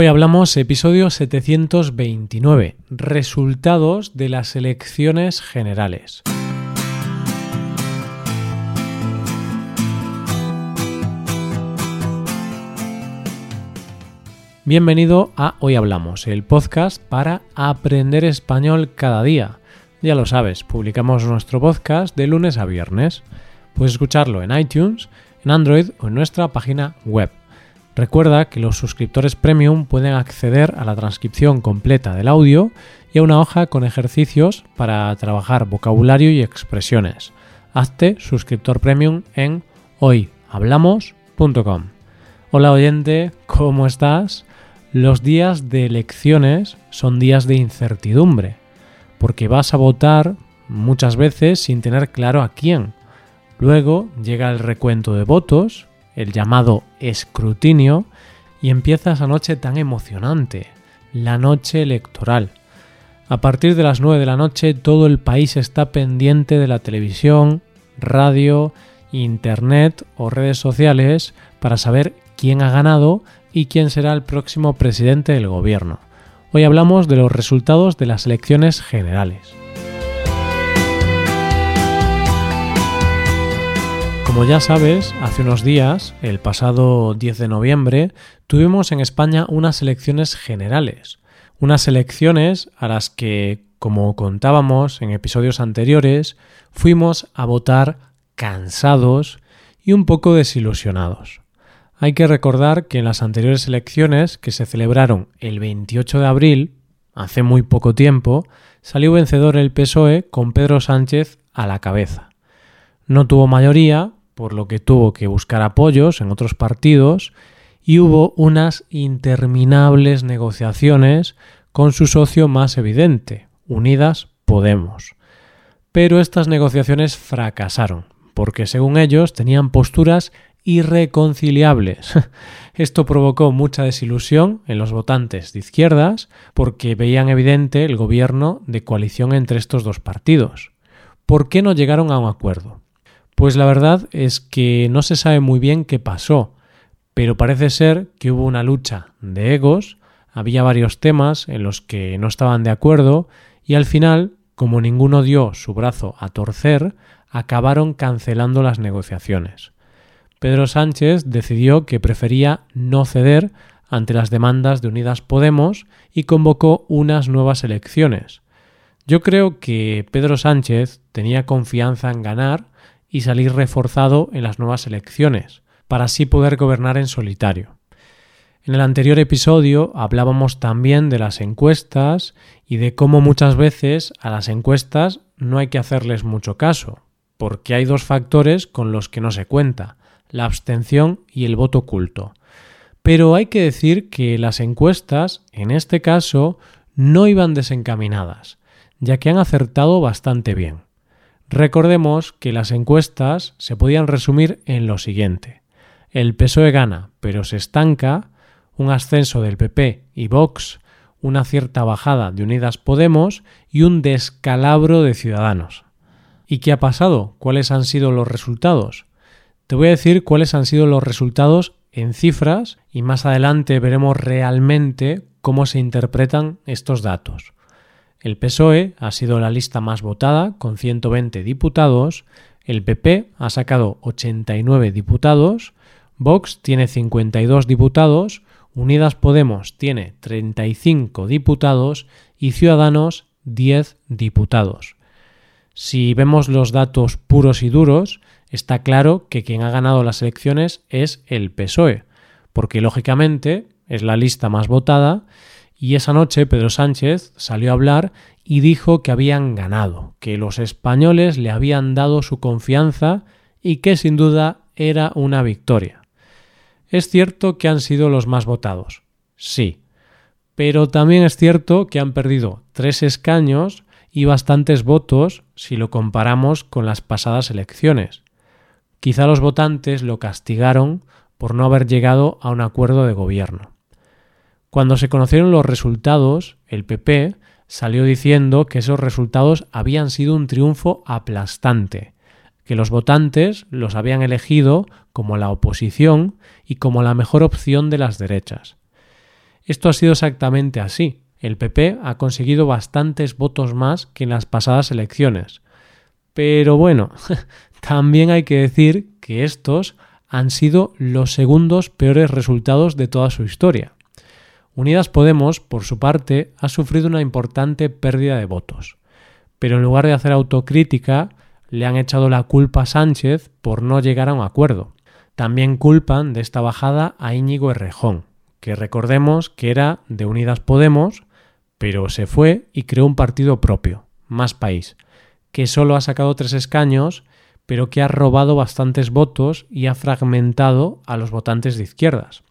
Hoy hablamos episodio 729, resultados de las elecciones generales. Bienvenido a Hoy Hablamos, el podcast para aprender español cada día. Ya lo sabes, publicamos nuestro podcast de lunes a viernes. Puedes escucharlo en iTunes, en Android o en nuestra página web. Recuerda que los suscriptores premium pueden acceder a la transcripción completa del audio y a una hoja con ejercicios para trabajar vocabulario y expresiones. Hazte suscriptor premium en hoyhablamos.com. Hola oyente, ¿cómo estás? Los días de elecciones son días de incertidumbre, porque vas a votar muchas veces sin tener claro a quién. Luego llega el recuento de votos, el llamado escrutinio, y empieza esa noche tan emocionante, la noche electoral. A partir de las 9 de la noche todo el país está pendiente de la televisión, radio, internet o redes sociales para saber quién ha ganado y quién será el próximo presidente del gobierno. Hoy hablamos de los resultados de las elecciones generales. Como ya sabes, hace unos días, el pasado 10 de noviembre, tuvimos en España unas elecciones generales. Unas elecciones a las que, como contábamos en episodios anteriores, fuimos a votar cansados y un poco desilusionados. Hay que recordar que en las anteriores elecciones, que se celebraron el 28 de abril, hace muy poco tiempo, salió vencedor el PSOE con Pedro Sánchez a la cabeza. No tuvo mayoría, por lo que tuvo que buscar apoyos en otros partidos, y hubo unas interminables negociaciones con su socio más evidente, Unidas Podemos. Pero estas negociaciones fracasaron, porque según ellos tenían posturas irreconciliables. Esto provocó mucha desilusión en los votantes de izquierdas porque veían evidente el gobierno de coalición entre estos dos partidos. ¿Por qué no llegaron a un acuerdo? Pues la verdad es que no se sabe muy bien qué pasó, pero parece ser que hubo una lucha de egos, había varios temas en los que no estaban de acuerdo y al final, como ninguno dio su brazo a torcer, acabaron cancelando las negociaciones. Pedro Sánchez decidió que prefería no ceder ante las demandas de Unidas Podemos y convocó unas nuevas elecciones. Yo creo que Pedro Sánchez tenía confianza en ganar y salir reforzado en las nuevas elecciones, para así poder gobernar en solitario. En el anterior episodio hablábamos también de las encuestas y de cómo muchas veces a las encuestas no hay que hacerles mucho caso, porque hay dos factores con los que no se cuenta, la abstención y el voto oculto. Pero hay que decir que las encuestas, en este caso, no iban desencaminadas, ya que han acertado bastante bien. Recordemos que las encuestas se podían resumir en lo siguiente. El PSOE gana, pero se estanca, un ascenso del PP y Vox, una cierta bajada de Unidas Podemos y un descalabro de Ciudadanos. ¿Y qué ha pasado? ¿Cuáles han sido los resultados? Te voy a decir cuáles han sido los resultados en cifras y más adelante veremos realmente cómo se interpretan estos datos. El PSOE ha sido la lista más votada con 120 diputados, el PP ha sacado 89 diputados, Vox tiene 52 diputados, Unidas Podemos tiene 35 diputados. Y Ciudadanos 10 diputados. Si vemos los datos puros y duros, está claro que quien ha ganado las elecciones es el PSOE, porque lógicamente es la lista más votada y esa noche Pedro Sánchez salió a hablar y dijo que habían ganado, que los españoles le habían dado su confianza y que sin duda era una victoria. Es cierto que han sido los más votados, sí, pero también es cierto que han perdido tres escaños y bastantes votos si lo comparamos con las pasadas elecciones. Quizá los votantes lo castigaron por no haber llegado a un acuerdo de gobierno. Cuando se conocieron los resultados, el PP salió diciendo que esos resultados habían sido un triunfo aplastante, que los votantes los habían elegido como la oposición y como la mejor opción de las derechas. Esto ha sido exactamente así. El PP ha conseguido bastantes votos más que en las pasadas elecciones. Pero bueno, también hay que decir que estos han sido los segundos peores resultados de toda su historia. Unidas Podemos, por su parte, ha sufrido una importante pérdida de votos. Pero en lugar de hacer autocrítica, le han echado la culpa a Sánchez por no llegar a un acuerdo. También culpan de esta bajada a Íñigo Errejón, que recordemos que era de Unidas Podemos, pero se fue y creó un partido propio, Más País, que solo ha sacado tres escaños, pero que ha robado bastantes votos y ha fragmentado a los votantes de izquierdas.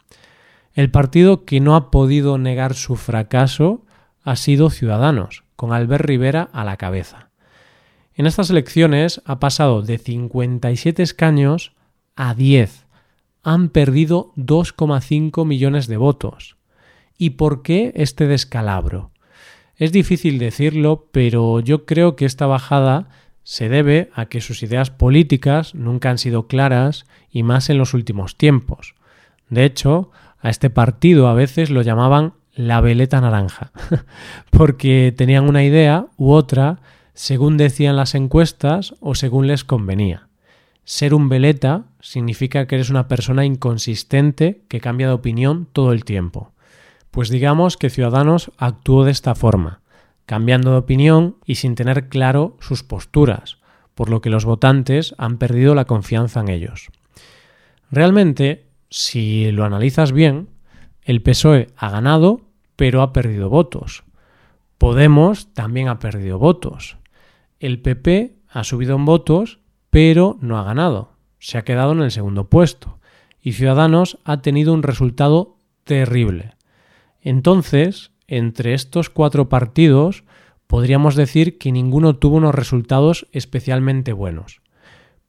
El partido que no ha podido negar su fracaso ha sido Ciudadanos, con Albert Rivera a la cabeza. En estas elecciones ha pasado de 57 escaños a 10. Han perdido 2,5 millones de votos. ¿Y por qué este descalabro? Es difícil decirlo, pero yo creo que esta bajada se debe a que sus ideas políticas nunca han sido claras y más en los últimos tiempos. De hecho, a este partido a veces lo llamaban la veleta naranja, porque tenían una idea u otra según decían las encuestas o según les convenía. Ser un veleta significa que eres una persona inconsistente que cambia de opinión todo el tiempo. Pues digamos que Ciudadanos actuó de esta forma, cambiando de opinión y sin tener claro sus posturas, por lo que los votantes han perdido la confianza en ellos. Realmente, si lo analizas bien, el PSOE ha ganado, pero ha perdido votos. Podemos también ha perdido votos. El PP ha subido en votos, pero no ha ganado. Se ha quedado en el segundo puesto. Y Ciudadanos ha tenido un resultado terrible. Entonces, entre estos cuatro partidos, podríamos decir que ninguno tuvo unos resultados especialmente buenos.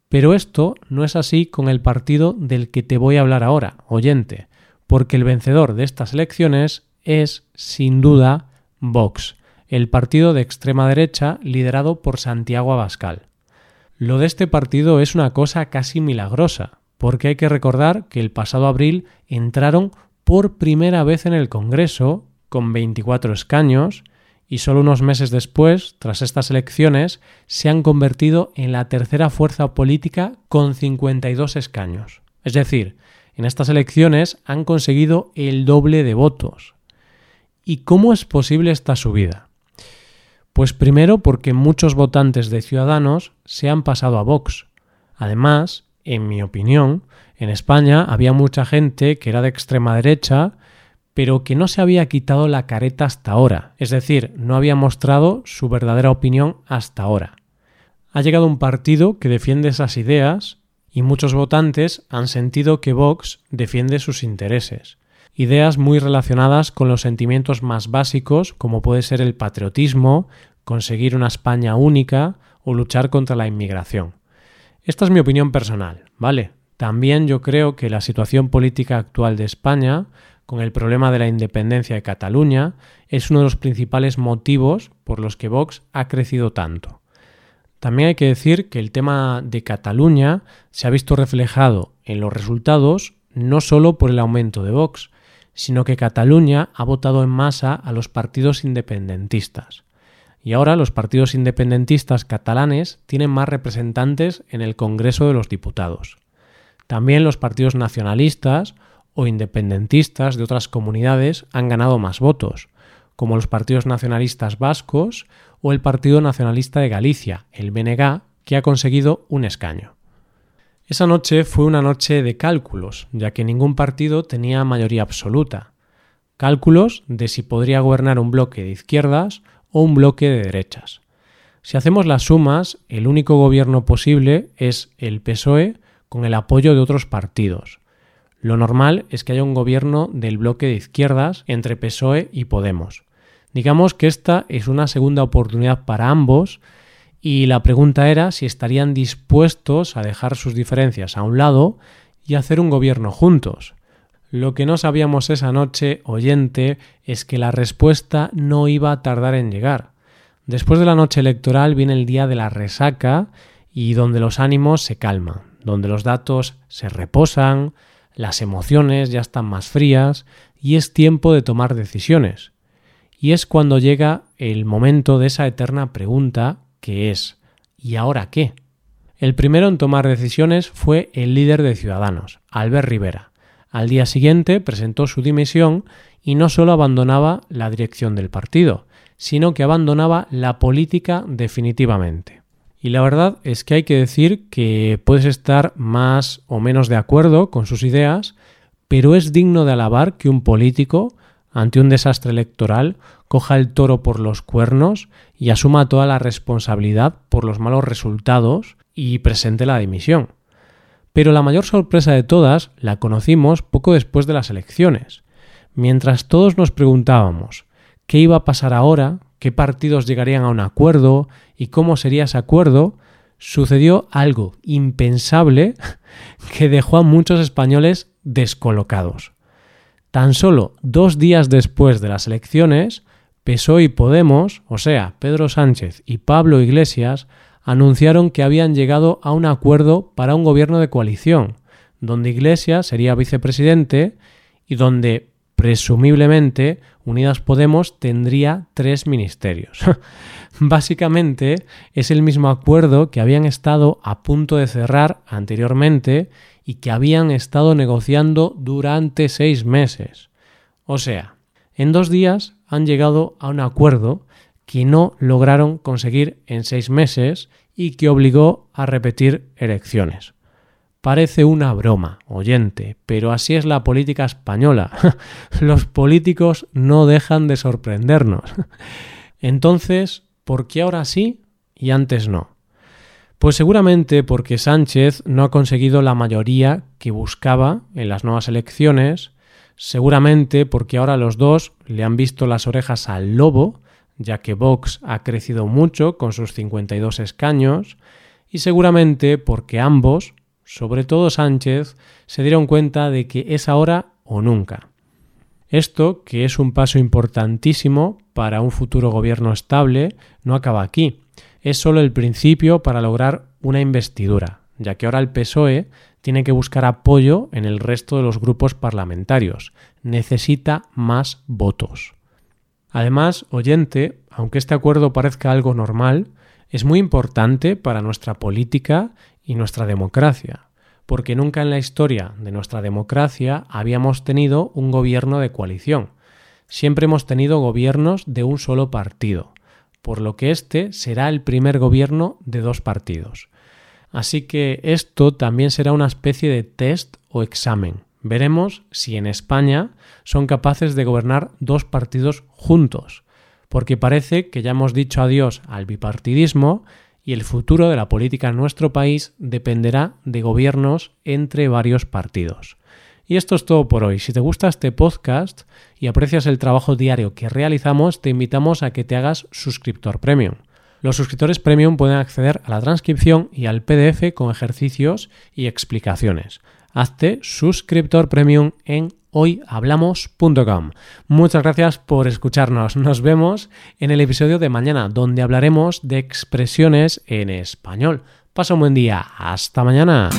Pero esto no es así con el partido del que te voy a hablar ahora, oyente, porque el vencedor de estas elecciones es, sin duda, Vox, el partido de extrema derecha liderado por Santiago Abascal. Lo de este partido es una cosa casi milagrosa, porque hay que recordar que el pasado abril entraron por primera vez en el Congreso con 24 escaños y solo unos meses después, tras estas elecciones, se han convertido en la tercera fuerza política con 52 escaños. Es decir, en estas elecciones han conseguido el doble de votos. ¿Y cómo es posible esta subida? Pues primero porque muchos votantes de Ciudadanos se han pasado a Vox. Además, en mi opinión, en España había mucha gente que era de extrema derecha, pero que no se había quitado la careta hasta ahora, es decir, no había mostrado su verdadera opinión hasta ahora. Ha llegado un partido que defiende esas ideas y muchos votantes han sentido que Vox defiende sus intereses ideas muy relacionadas con los sentimientos más básicos como puede ser el patriotismo, conseguir una España única o luchar contra la inmigración. Esta es mi opinión personal, ¿vale? También yo creo que la situación política actual de España, con el problema de la independencia de Cataluña, es uno de los principales motivos por los que Vox ha crecido tanto. También hay que decir que el tema de Cataluña se ha visto reflejado en los resultados no solo por el aumento de Vox, sino que Cataluña ha votado en masa a los partidos independentistas. Y ahora los partidos independentistas catalanes tienen más representantes en el Congreso de los Diputados. También los partidos nacionalistas o independentistas de otras comunidades han ganado más votos, como los partidos nacionalistas vascos o el Partido Nacionalista de Galicia, el BNG, que ha conseguido un escaño. Esa noche fue una noche de cálculos, ya que ningún partido tenía mayoría absoluta. Cálculos de si podría gobernar un bloque de izquierdas o un bloque de derechas. Si hacemos las sumas, el único gobierno posible es el PSOE con el apoyo de otros partidos. Lo normal es que haya un gobierno del bloque de izquierdas entre PSOE y Podemos. Digamos que esta es una segunda oportunidad para ambos y la pregunta era si estarían dispuestos a dejar sus diferencias a un lado y hacer un gobierno juntos. Lo que no sabíamos esa noche, oyente, es que la respuesta no iba a tardar en llegar. Después de la noche electoral viene el día de la resaca y donde los ánimos se calman, donde los datos se reposan, las emociones ya están más frías y es tiempo de tomar decisiones. Y es cuando llega el momento de esa eterna pregunta que es ¿y ahora qué? El primero en tomar decisiones fue el líder de Ciudadanos, Albert Rivera. Al día siguiente presentó su dimisión y no solo abandonaba la dirección del partido, sino que abandonaba la política definitivamente. Y la verdad es que hay que decir que puedes estar más o menos de acuerdo con sus ideas, pero es digno de alabar que un político, ante un desastre electoral, coja el toro por los cuernos y asuma toda la responsabilidad por los malos resultados y presente la dimisión. Pero la mayor sorpresa de todas la conocimos poco después de las elecciones. Mientras todos nos preguntábamos qué iba a pasar ahora, qué partidos llegarían a un acuerdo y cómo sería ese acuerdo, sucedió algo impensable que dejó a muchos españoles descolocados. Tan solo dos días después de las elecciones, PSOE y Podemos, o sea, Pedro Sánchez y Pablo Iglesias, anunciaron que habían llegado a un acuerdo para un gobierno de coalición, donde Iglesias sería vicepresidente y donde presumiblemente Unidas Podemos tendría tres ministerios. Básicamente es el mismo acuerdo que habían estado a punto de cerrar anteriormente y que habían estado negociando durante seis meses. O sea, en dos días han llegado a un acuerdo que no lograron conseguir en seis meses y que obligó a repetir elecciones. Parece una broma, oyente, pero así es la política española. Los políticos no dejan de sorprendernos. Entonces, ¿por qué ahora sí y antes no? Pues seguramente porque Sánchez no ha conseguido la mayoría que buscaba en las nuevas elecciones, seguramente porque ahora los dos le han visto las orejas al lobo ya que Vox ha crecido mucho con sus 52 escaños, y seguramente porque ambos, sobre todo Sánchez, se dieron cuenta de que es ahora o nunca. Esto, que es un paso importantísimo para un futuro gobierno estable, no acaba aquí. Es solo el principio para lograr una investidura, ya que ahora el PSOE tiene que buscar apoyo en el resto de los grupos parlamentarios. Necesita más votos. Además, oyente, aunque este acuerdo parezca algo normal, es muy importante para nuestra política y nuestra democracia, porque nunca en la historia de nuestra democracia habíamos tenido un gobierno de coalición. Siempre hemos tenido gobiernos de un solo partido, por lo que este será el primer gobierno de dos partidos. Así que esto también será una especie de test o examen Veremos si en España son capaces de gobernar dos partidos juntos, porque parece que ya hemos dicho adiós al bipartidismo y el futuro de la política en nuestro país dependerá de gobiernos entre varios partidos. Y esto es todo por hoy. Si te gusta este podcast y aprecias el trabajo diario que realizamos, te invitamos a que te hagas suscriptor premium. Los suscriptores premium pueden acceder a la transcripción y al PDF con ejercicios y explicaciones hazte suscriptor premium en hoyhablamos.com. Muchas gracias por escucharnos. Nos vemos en el episodio de mañana, donde hablaremos de expresiones en español. Pasa un buen día. Hasta mañana.